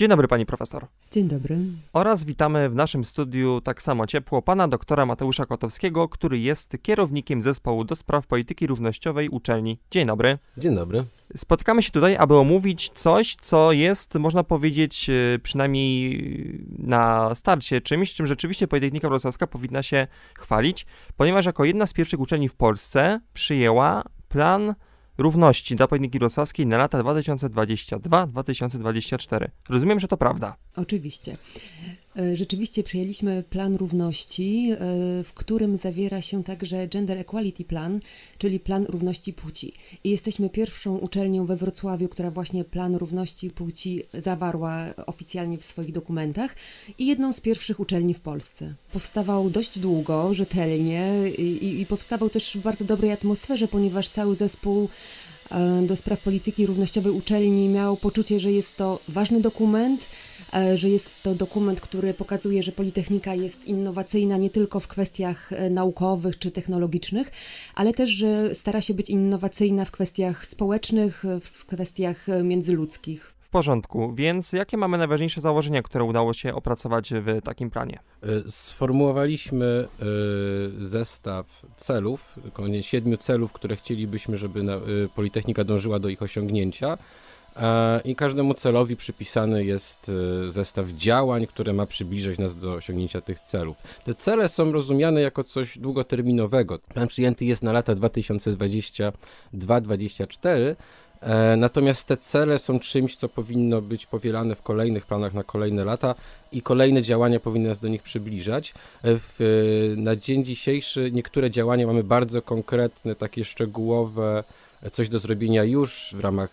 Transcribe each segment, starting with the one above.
Dzień dobry pani profesor. Dzień dobry. Oraz witamy w naszym studiu tak samo ciepło pana doktora Mateusza Kotowskiego, który jest kierownikiem zespołu do spraw polityki równościowej uczelni. Dzień dobry. Dzień dobry. Spotykamy się tutaj, aby omówić coś, co jest, można powiedzieć, e, przynajmniej na starcie, czymś, czym rzeczywiście Politechnika Wrocławska powinna się chwalić, ponieważ jako jedna z pierwszych uczelni w Polsce przyjęła plan równości dla Politechniki na lata 2022-2024. Rozumiem, że to prawda. Oczywiście. E, rzeczywiście przyjęliśmy plan równości, e, w którym zawiera się także Gender Equality Plan, czyli plan równości płci. I jesteśmy pierwszą uczelnią we Wrocławiu, która właśnie plan równości płci zawarła oficjalnie w swoich dokumentach i jedną z pierwszych uczelni w Polsce. Powstawał dość długo, rzetelnie i, i powstawał też w bardzo dobrej atmosferze, ponieważ cały zespół do spraw polityki równościowej uczelni miał poczucie, że jest to ważny dokument, E, że jest to dokument, który pokazuje, że Politechnika jest innowacyjna nie tylko w kwestiach e, naukowych czy technologicznych, ale też, że stara się być innowacyjna w kwestiach społecznych, w kwestiach e, międzyludzkich. W porządku, więc jakie mamy najważniejsze założenia, które udało się opracować w takim planie? Sformułowaliśmy zestaw celów, siedmiu celów, które chcielibyśmy, żeby Politechnika dążyła do ich osiągnięcia. E, I każdemu celowi przypisany jest e, zestaw działań, które ma przybliżyć nas do osiągnięcia tych celów. Te cele są rozumiane jako coś długoterminowego. Plan przyjęty jest na lata 2022-2024. E, natomiast te cele są czymś, co powinno być powielane w kolejnych planach na kolejne lata i kolejne działania powinny nas do nich przybliżać. W, na dzień dzisiejszy niektóre działania mamy bardzo konkretne, takie szczegółowe, coś do zrobienia już w ramach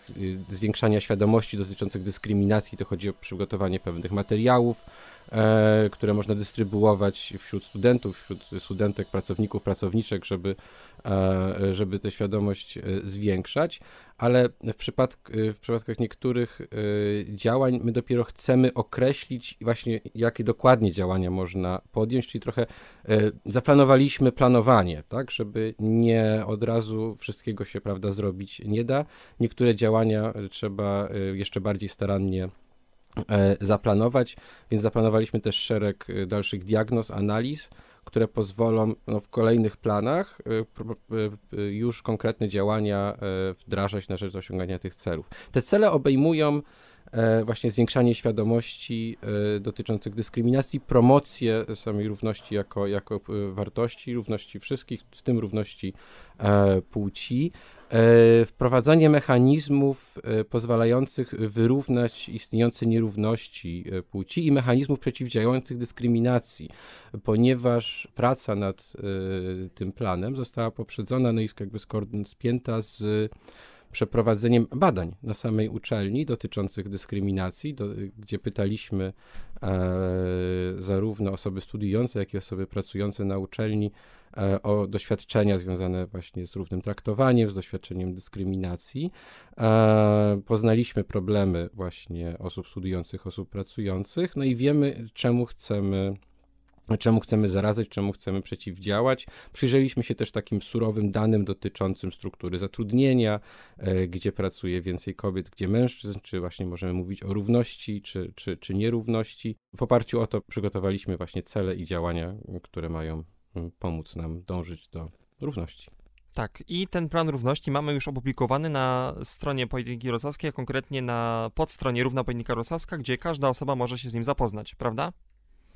zwiększania świadomości dotyczących dyskryminacji. To chodzi o przygotowanie pewnych materiałów, e, które można dystrybuować wśród studentów, wśród studentek, pracowników, pracowniczek, żeby, e, żeby tę świadomość e, zwiększać, ale w, przypadk, w przypadkach niektórych działań my dopiero chcemy określić właśnie, jakie dokładnie działania można podjąć, czyli trochę zaplanowaliśmy planowanie, tak, żeby nie od razu wszystkiego się, prawda, zrobić nie da. Niektóre działania trzeba jeszcze bardziej starannie zaplanować, więc zaplanowaliśmy też szereg dalszych diagnoz, analiz, które pozwolą no, w kolejnych planach e, już konkretne działania wdrażać na rzecz osiągania tych celów. Te cele obejmują właśnie zwiększanie świadomości dotyczących dyskryminacji, promocję samej równości jako, jako wartości, równości wszystkich, w tym równości płci, E, wprowadzanie mechanizmów e, pozwalających wyrównać istniejące nierówności e, płci i mechanizmów przeciwdziałających dyskryminacji, ponieważ praca nad tym planem została poprzedzona, no i jakby spięta z przeprowadzeniem badań na samej uczelni dotyczących dyskryminacji, do, gdzie pytaliśmy e, zarówno osoby studiujące, jak i osoby pracujące na uczelni e, o doświadczenia związane właśnie z równym traktowaniem, z doświadczeniem dyskryminacji. E, poznaliśmy problemy właśnie osób studiujących, osób pracujących, no i wiemy, czemu chcemy czemu chcemy zarazać, czemu chcemy przeciwdziałać. Przyjrzeliśmy się też takim surowym danym dotyczącym struktury zatrudnienia, e, gdzie pracuje więcej kobiet, gdzie mężczyzn, czy właśnie możemy mówić o równości, czy, czy, czy nierówności. W oparciu o to przygotowaliśmy właśnie cele i działania, które mają pomóc nam dążyć do równości. Tak, i ten plan równości mamy już opublikowany na stronie Politechniki Wrocławskiej, a konkretnie na podstronie Równa Polityka Wrocławska, gdzie każda osoba może się z nim zapoznać, prawda?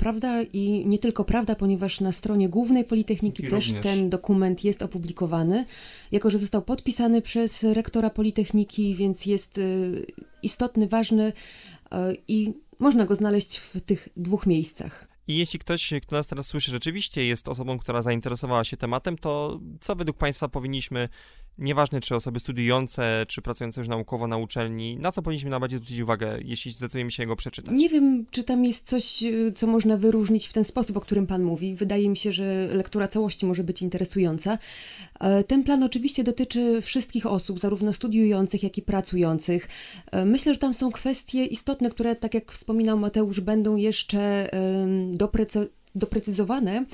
prawda i nie tylko prawda, ponieważ na stronie głównej Politechniki I też również. ten dokument jest opublikowany, jako że został podpisany przez rektora Politechniki, więc jest y, istotny, ważny y, i można go znaleźć w tych dwóch miejscach. I jeśli ktoś, kto nas teraz słyszy, rzeczywiście jest osobą, która zainteresowała się tematem, to co według Państwa powinniśmy Nieważne, czy osoby studiujące, czy pracujące już naukowo na uczelni, na co powinniśmy najbardziej zwrócić uwagę, jeśli zdecydujemy się go przeczytać? Nie wiem, czy tam jest coś, y, co można wyróżnić w ten sposób, o którym Pan mówi. Wydaje mi się, że lektura całości może być interesująca. E, ten plan oczywiście dotyczy wszystkich osób, zarówno studiujących, jak i pracujących. E, myślę, że tam są kwestie istotne, które, tak jak wspominał Mateusz, będą jeszcze doprecyzowane doprecyzowane,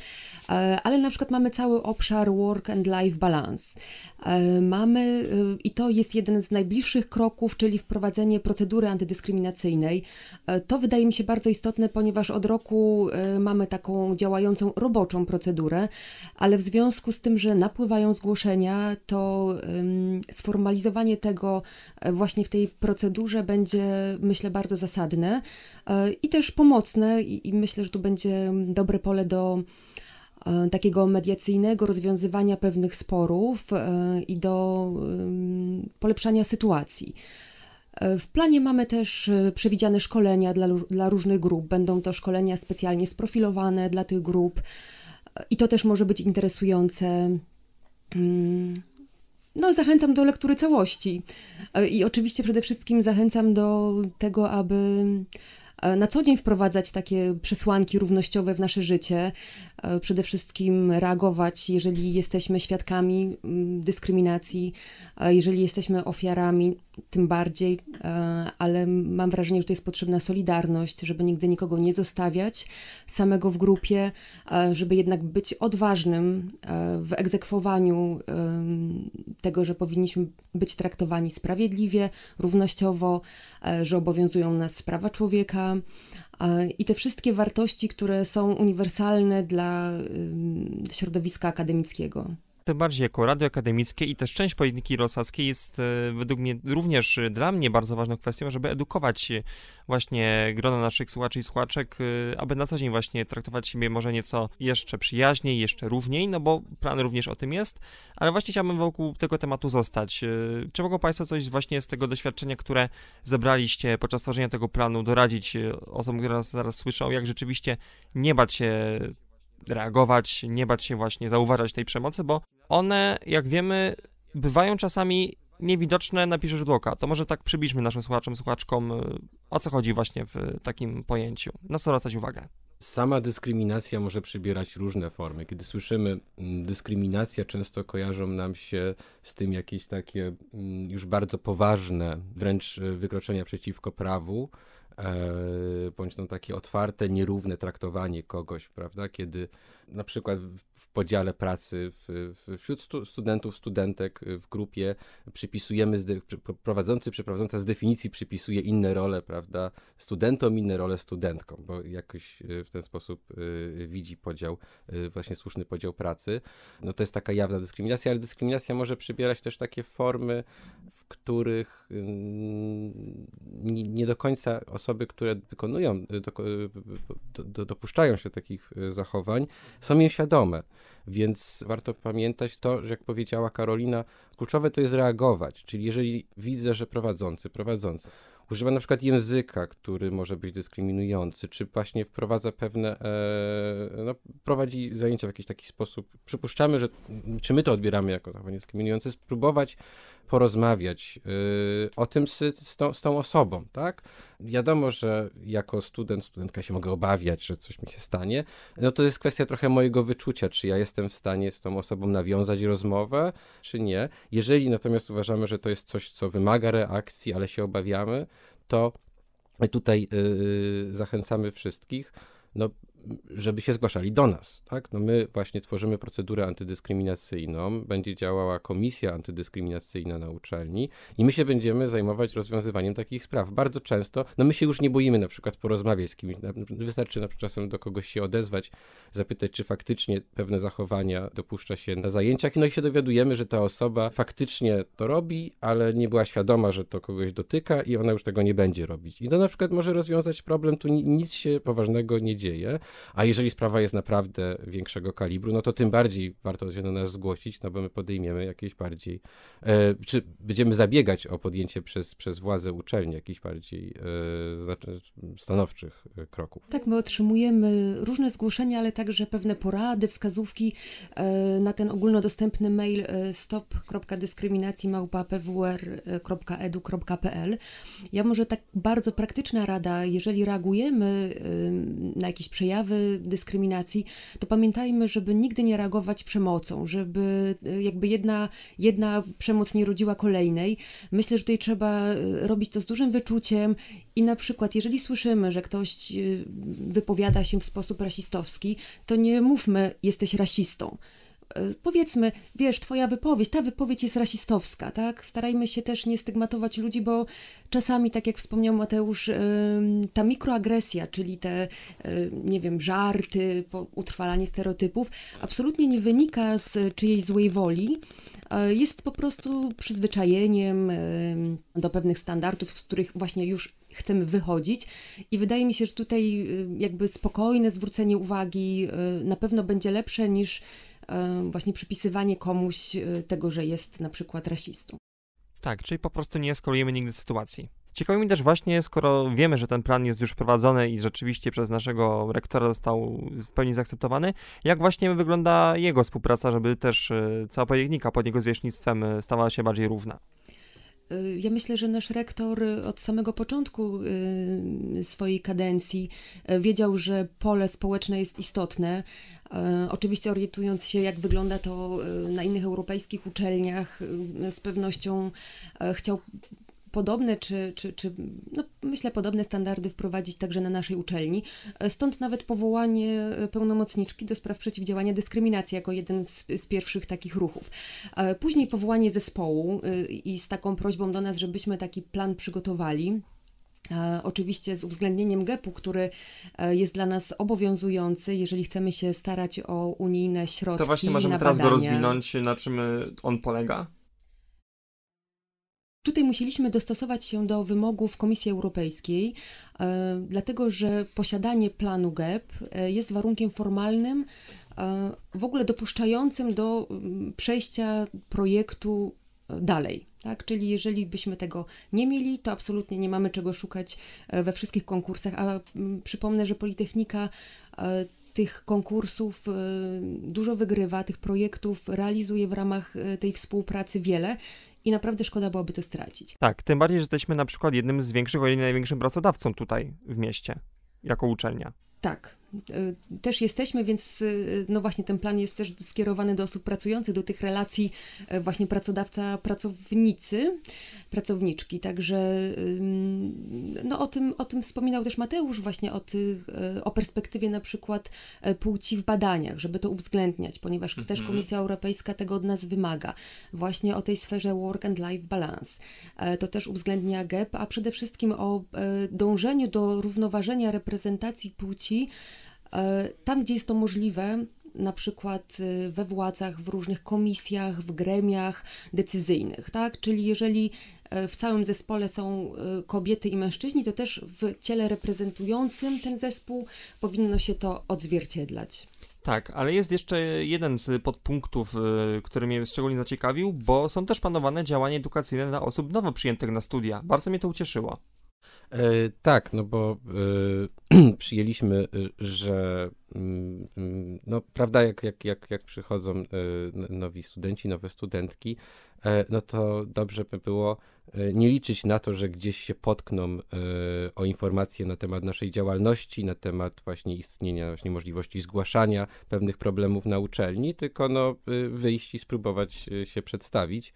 e, ale na przykład mamy cały obszar work and life balance. E, mamy, i to jest jeden z najbliższych kroków, czyli wprowadzenie procedury antydyskryminacyjnej. To wydaje mi się bardzo istotne, ponieważ od roku mamy taką działającą roboczą procedurę, ale w związku z tym, że napływają zgłoszenia, to sformalizowanie tego właśnie w tej procedurze będzie, myślę, bardzo zasadne i też pomocne i myślę, że tu będzie dobre pole do e, takiego mediacyjnego rozwiązywania pewnych sporów e, i do polepszania sytuacji. E, w planie mamy też przewidziane szkolenia dla, dla różnych grup. Będą to szkolenia specjalnie sprofilowane dla tych grup i to też może być interesujące. Mm, no, zachęcam do lektury całości. I oczywiście przede wszystkim zachęcam do tego, aby na co dzień wprowadzać takie przesłanki równościowe w nasze życie, e, przede wszystkim reagować, jeżeli jesteśmy świadkami mm, dyskryminacji, jeżeli jesteśmy ofiarami, tym bardziej, e, ale mam wrażenie, że to jest potrzebna solidarność, żeby nigdy nikogo nie zostawiać samego w grupie, żeby jednak być odważnym w egzekwowaniu tego, że powinniśmy być traktowani sprawiedliwie, równościowo, że obowiązują nas prawa człowieka i te wszystkie wartości, które są uniwersalne dla środowiska akademickiego tym bardziej jako radio akademickie i też część polityki rosackiej jest e, według mnie również dla mnie bardzo ważną kwestią, żeby edukować właśnie grono naszych słuchaczy i słuchaczek, e, aby na co dzień właśnie traktować siebie może nieco jeszcze przyjaźniej, jeszcze równiej, no bo plan również o tym jest, ale właśnie chciałbym wokół tego tematu zostać. E, czy mogą Państwo coś właśnie z tego doświadczenia, które zebraliście podczas tworzenia tego planu, doradzić osobom, które nas zaraz słyszą, jak rzeczywiście nie bać się reagować, nie bać się właśnie zauważać tej przemocy, bo one, jak wiemy, bywają czasami niewidoczne na pierwszy rzut oka. To może tak przybliżmy naszym słuchaczom, słuchaczkom, y, o co chodzi właśnie w takim pojęciu. Na co zwracać uwagę? Sama dyskryminacja może przybierać różne formy. Kiedy słyszymy mm, dyskryminacja, często kojarzą nam się z tym jakieś takie mm, już bardzo poważne, wręcz y, wykroczenia przeciwko prawu, e, bądź to takie otwarte, nierówne traktowanie kogoś, prawda? Kiedy na przykład podziale pracy w, wśród stu, studentów, studentek w grupie przypisujemy, zde, prowadzący, przeprowadząca z definicji przypisuje inne role, prawda, studentom, inne role studentkom, bo jakoś e, w ten sposób y, widzi podział, y, właśnie słuszny podział pracy. No to jest taka jawna dyskryminacja, ale dyskryminacja może przybierać też takie formy, których y, nie, do końca osoby, które wykonują, do, do, dopuszczają się takich zachowań, są im świadome. Więc warto pamiętać to, że jak powiedziała Karolina, kluczowe to jest reagować. Czyli jeżeli widzę, że prowadzący, prowadzący używa na przykład języka, który może być dyskryminujący, czy właśnie wprowadza pewne, e, no, prowadzi zajęcia w jakiś taki sposób. Przypuszczamy, że czy my to odbieramy jako zachowanie dyskryminujące, spróbować porozmawiać y, o tym z, z, tą, z tą osobą, tak? Wiadomo, że jako student, studentka się mogę obawiać, że coś mi się stanie. No to jest kwestia trochę mojego wyczucia, czy ja jestem w stanie z tą osobą nawiązać rozmowę, czy nie. Jeżeli natomiast uważamy, że to jest coś, co wymaga reakcji, ale się obawiamy, to tutaj yy, zachęcamy wszystkich, no żeby się zgłaszali do nas. Tak? No my właśnie tworzymy procedurę antydyskryminacyjną, będzie działała komisja antydyskryminacyjna na uczelni i my się będziemy zajmować rozwiązywaniem takich spraw. Bardzo często, no my się już nie boimy na przykład porozmawiać z kimś, wystarczy na przykład czasem do kogoś się odezwać, zapytać, czy faktycznie pewne zachowania dopuszcza się na zajęciach, no i się dowiadujemy, że ta osoba faktycznie to robi, ale nie była świadoma, że to kogoś dotyka i ona już tego nie będzie robić. I to na przykład może rozwiązać problem, tu nic się poważnego nie dzieje, a jeżeli sprawa jest naprawdę większego kalibru, no to tym bardziej warto się do nas zgłosić, no bo my podejmiemy jakieś bardziej, e, czy będziemy zabiegać o podjęcie przez, przez władze uczelni jakichś bardziej e, stanowczych e, kroków. Tak, my otrzymujemy różne zgłoszenia, ale także pewne porady, wskazówki e, na ten ogólnodostępny mail e, stop.dyskryminacji.pwr.edu.pl. Ja może tak bardzo praktyczna rada, jeżeli reagujemy e, na jakieś przejawy, przejawy dyskryminacji, to pamiętajmy, żeby nigdy nie reagować przemocą, żeby y, jakby jedna, jedna przemoc nie rodziła kolejnej. Myślę, że tutaj trzeba y, robić to z dużym wyczuciem i na przykład, jeżeli słyszymy, że ktoś y, wypowiada się w sposób rasistowski, to nie mówmy, jesteś rasistą E, powiedzmy, wiesz, twoja wypowiedź, ta wypowiedź jest rasistowska, tak? Starajmy się też nie stygmatować ludzi, bo czasami, tak jak wspomniał Mateusz, ta mikroagresja, czyli te, e, nie wiem, żarty, utrwalanie stereotypów, absolutnie nie wynika z czyjejś złej woli, e, jest po prostu przyzwyczajeniem do pewnych standardów, z których właśnie już chcemy wychodzić. I wydaje mi się, że tutaj jakby spokojne zwrócenie uwagi na pewno będzie lepsze niż E, właśnie przypisywanie komuś e, tego, że jest na przykład rasistą. Tak, czyli po prostu nie eskalujemy nigdy sytuacji. Ciekawi mnie też właśnie, skoro wiemy, że ten plan jest już prowadzony i rzeczywiście przez naszego rektora został w pełni zaakceptowany, jak właśnie wygląda jego współpraca, żeby też e, cała politechnika pod jego zwierzchnictwem stała się bardziej równa? Y, ja myślę, że nasz rektor od samego początku y, swojej kadencji y, wiedział, że pole społeczne jest istotne. Oczywiście orientując się, jak wygląda to na innych europejskich uczelniach, z pewnością chciał podobne, czy, czy, czy no, myślę, podobne standardy wprowadzić także na naszej uczelni. Stąd nawet powołanie pełnomocniczki do spraw przeciwdziałania dyskryminacji jako jeden z, z pierwszych takich ruchów. Później powołanie zespołu y, i z taką prośbą do nas, żebyśmy taki plan przygotowali. Oczywiście z uwzględnieniem GEP-u, który e, jest dla nas obowiązujący, jeżeli chcemy się starać o unijne środki. To właśnie możemy teraz go rozwinąć, na czym on polega? Tutaj musieliśmy dostosować się do wymogów Komisji Europejskiej, e, dlatego że posiadanie planu GEP e, jest warunkiem formalnym, e, w ogóle dopuszczającym do mm, przejścia projektu dalej. Tak? Czyli jeżeli byśmy tego nie mieli, to absolutnie nie mamy czego szukać we wszystkich konkursach. A mm, przypomnę, że Politechnika tych konkursów dużo wygrywa, tych projektów realizuje w ramach tej współpracy wiele i naprawdę szkoda byłoby to stracić. Tak, tym bardziej, że jesteśmy na przykład jednym z większych, o ile największym pracodawcą tutaj w mieście, jako uczelnia. Tak, też jesteśmy, więc y, no właśnie ten plan jest też skierowany do osób pracujących, do tych relacji y, właśnie pracodawca-pracownicy, pracowniczki, także no o tym, o tym wspominał też Mateusz właśnie o, tych, o perspektywie na przykład płci w badaniach, żeby to uwzględniać, ponieważ mhm. też Komisja Europejska tego od nas wymaga, właśnie o tej sferze work and life balance. To też uwzględnia GEP, a przede wszystkim o dążeniu do równoważenia reprezentacji płci E, tam, gdzie jest to możliwe, na przykład e, we władzach, w różnych komisjach, w gremiach decyzyjnych, tak? Czyli jeżeli e, w całym zespole są kobiety i mężczyźni, to też w ciele reprezentującym ten zespół powinno się to odzwierciedlać. Tak, ale jest jeszcze jeden z podpunktów, który mnie szczególnie zaciekawił, bo są też planowane działania edukacyjne dla osób nowo przyjętych na studia. Bardzo mnie to ucieszyło. E, tak, no bo e, przyjęliśmy, że mm, no, prawda, jak, jak, jak, jak przychodzą e, nowi studenci, nowe studentki, no to dobrze by było nie liczyć na to, że gdzieś się potkną o informacje na temat naszej działalności, na temat właśnie istnienia, właśnie możliwości zgłaszania pewnych problemów na uczelni, tylko no, wyjść i spróbować się przedstawić.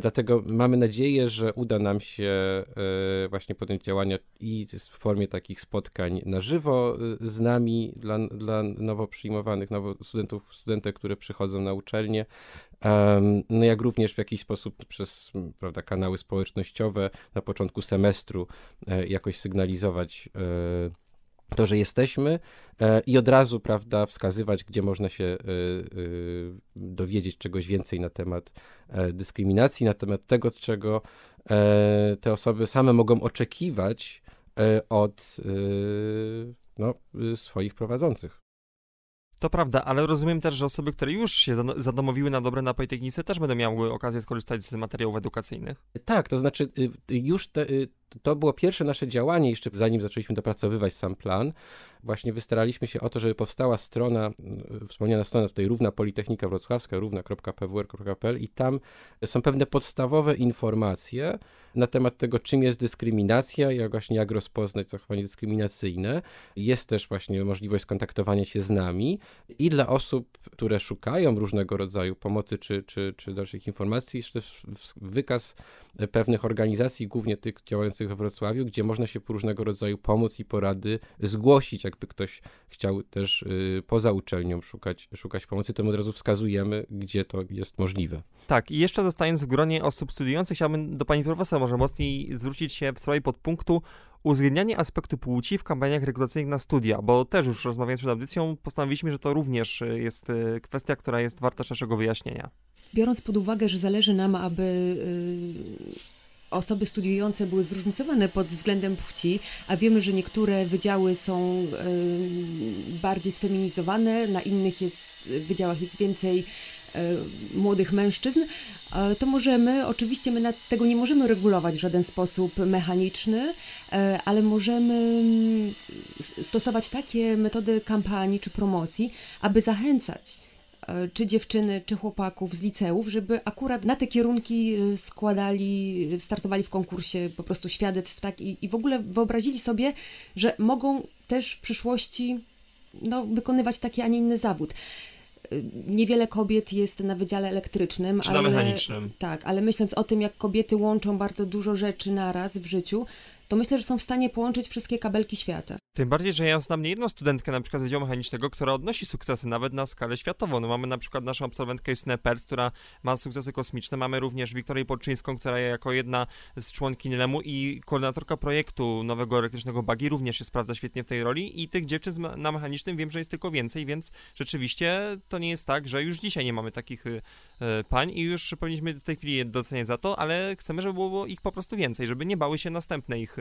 Dlatego mamy nadzieję, że uda nam się właśnie podjąć działania i w formie takich spotkań na żywo z nami, dla, dla nowo przyjmowanych nowo studentów, studentek, które przychodzą na uczelnię, no jak również w jakiś sposób przez prawda, kanały społecznościowe na początku semestru e, jakoś sygnalizować e, to, że jesteśmy e, i od razu, prawda, wskazywać, gdzie można się dowiedzieć czegoś więcej na temat dyskryminacji, na temat tego, czego te osoby same mogą oczekiwać od no, swoich prowadzących. To prawda, ale rozumiem też, że osoby, które już się zadomowiły na dobre na Politechnice, też będą miały okazję skorzystać z materiałów edukacyjnych. Tak, to znaczy y, już te, y, to było pierwsze nasze działanie, jeszcze zanim zaczęliśmy dopracowywać sam plan. Właśnie wystaraliśmy się o to, żeby powstała strona, wspomniana strona tutaj równa Politechnika Wrocławska, równa.pwr.pl i tam są pewne podstawowe informacje na temat tego, czym jest dyskryminacja, jak właśnie jak rozpoznać zachowanie dyskryminacyjne. Jest też właśnie możliwość skontaktowania się z nami i dla osób, które szukają różnego rodzaju pomocy czy, czy, czy dalszych informacji, jest też wykaz pewnych organizacji, głównie tych działających we Wrocławiu, gdzie można się po różnego rodzaju pomoc i porady zgłosić, jakby ktoś chciał też y, poza uczelnią szukać, szukać pomocy, to my od razu wskazujemy, gdzie to jest możliwe. Tak, i jeszcze zostając w gronie osób studiujących, chciałbym do pani profesor może mocniej zwrócić się w sprawie podpunktu uwzględnianie aspektu płci w kampaniach rekrutacyjnych na studia, bo też już rozmawiając przed audycją, postanowiliśmy, że to również y, jest y, kwestia, która jest warta szerszego wyjaśnienia. Biorąc pod uwagę, że zależy nam, aby osoby studiujące były zróżnicowane pod względem płci, a wiemy, że niektóre wydziały są bardziej sfeminizowane, na innych jest, wydziałach jest więcej młodych mężczyzn, to możemy, oczywiście my tego nie możemy regulować w żaden sposób mechaniczny, ale możemy mm, stosować takie metody kampanii czy promocji, aby zachęcać czy dziewczyny, czy chłopaków z liceów, żeby akurat na te kierunki e, składali, startowali w konkursie po prostu świadectw, tak, i, i w ogóle wyobrazili sobie, że mogą też w przyszłości no, wykonywać taki, a nie inny zawód. E, niewiele kobiet jest na wydziale elektrycznym, czy ale, mechanicznym. Tak, ale myśląc o tym, jak kobiety łączą bardzo dużo rzeczy naraz w życiu, to myślę, że są w stanie połączyć wszystkie kabelki świata. Tym bardziej, że ja znam niejedną studentkę na przykład z Wydziału Mechanicznego, która odnosi sukcesy nawet na skalę światową. No mamy na przykład naszą absolwentkę Justynę Perc, która ma sukcesy kosmiczne. Mamy również Wiktorię Polczyńską, która jako jedna z członkiń LEMU i koordynatorka projektu nowego elektrycznego bagi również się sprawdza świetnie w tej roli i tych dziewczyn na mechanicznym wiem, że jest tylko więcej, więc rzeczywiście to nie jest tak, że już dzisiaj nie mamy takich y, y, pań i już powinniśmy w tej chwili je doceniać za to, ale chcemy, żeby było ich po prostu więcej, żeby nie bały się następne ich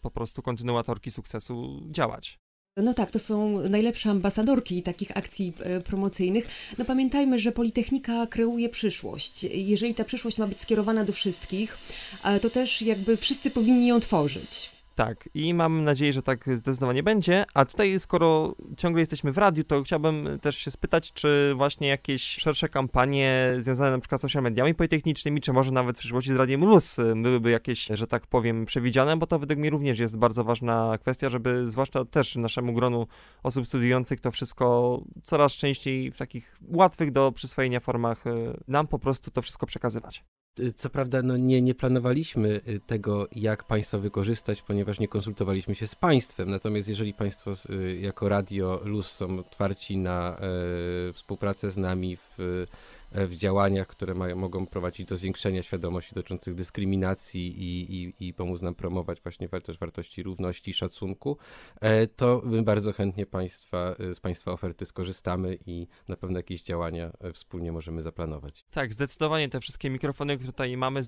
po prostu kontynuatorki sukcesu działać. No tak, to są najlepsze ambasadorki takich akcji e, promocyjnych. No pamiętajmy, że Politechnika kreuje przyszłość. Jeżeli ta przyszłość ma być skierowana do wszystkich, e, to też jakby wszyscy powinni ją tworzyć. Tak, i mam nadzieję, że tak zdecydowanie będzie. A tutaj, skoro ciągle jesteśmy w radiu, to chciałbym też się spytać, czy właśnie jakieś szersze kampanie związane na przykład z social mediami politechnicznymi, czy może nawet w przyszłości z Radiem Luz byłyby jakieś, że tak powiem, przewidziane, bo to według mnie również jest bardzo ważna kwestia, żeby zwłaszcza też naszemu gronu osób studiujących to wszystko coraz częściej w takich łatwych do przyswojenia formach e, nam po prostu to wszystko przekazywać. Y, co prawda no nie, nie planowaliśmy y, tego, jak państwo wykorzystać, ponieważ nie konsultowaliśmy się z państwem. Natomiast jeżeli państwo y, jako Radio Luz są otwarci na e, współpracę z nami w w działaniach, które mają, mogą prowadzić do zwiększenia świadomości dotyczących dyskryminacji i, i, i pomóc nam promować właśnie wartości równości i szacunku, e, to my bardzo chętnie państwa, e, z Państwa oferty skorzystamy i na pewno jakieś działania wspólnie możemy zaplanować. Tak, zdecydowanie te wszystkie mikrofony, które tutaj mamy,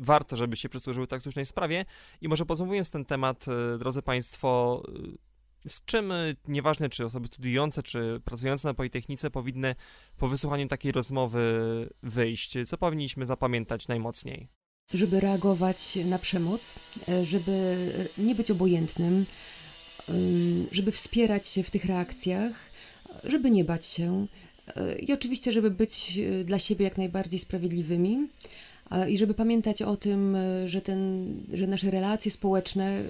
warto, żeby się przysłużyły tak słusznej sprawie. I może podsumowując ten temat, drodzy Państwo, z czym, y, nieważne czy osoby studiujące, czy pracujące na Politechnice, powinny po wysłuchaniu takiej rozmowy wyjść? Co powinniśmy zapamiętać najmocniej? Żeby reagować na przemoc, e, żeby nie być obojętnym, żeby wspierać się w tych reakcjach, żeby nie bać się e, i oczywiście, żeby być e, dla siebie jak najbardziej sprawiedliwymi i żeby pamiętać o tym, że, ten, że nasze relacje społeczne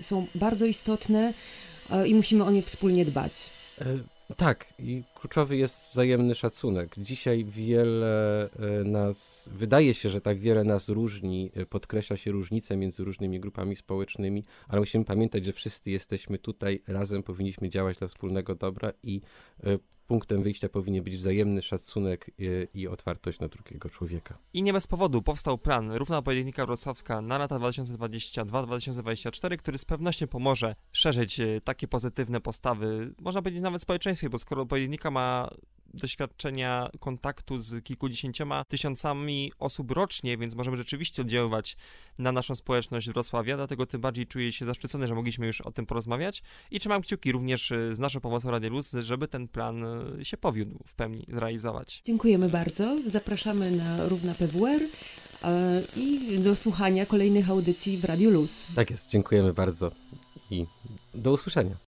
są bardzo istotne, E, i musimy o nie wspólnie dbać. E, tak, i kluczowy jest wzajemny szacunek. Dzisiaj wiele e, nas, wydaje się, że tak wiele nas różni, podkreśla się różnice między różnymi grupami społecznymi, ale musimy pamiętać, że wszyscy jesteśmy tutaj, razem powinniśmy działać dla wspólnego dobra i punktem wyjścia powinien być wzajemny szacunek i, i, otwartość na drugiego człowieka. I nie bez powodu powstał plan Równa Politechnika Wrocławska na lata 2022-2024, który z pewnością pomoże szerzyć e, takie pozytywne postawy, można powiedzieć nawet społeczeństwie, bo skoro Politechnika ma doświadczenia kontaktu z kilkudziesięcioma tysiącami osób rocznie, więc możemy rzeczywiście oddziaływać na naszą społeczność Wrocławia, dlatego tym bardziej czuję się zaszczycony, że mogliśmy już o tym porozmawiać i trzymam kciuki również e, z naszą pomocą Rady Luz, żeby ten plan e, się powiódł w pełni zrealizować. Dziękujemy bardzo. Zapraszamy na Równa PWR e, i do słuchania kolejnych audycji w Radiu Luz. Tak jest, dziękujemy bardzo i do usłyszenia.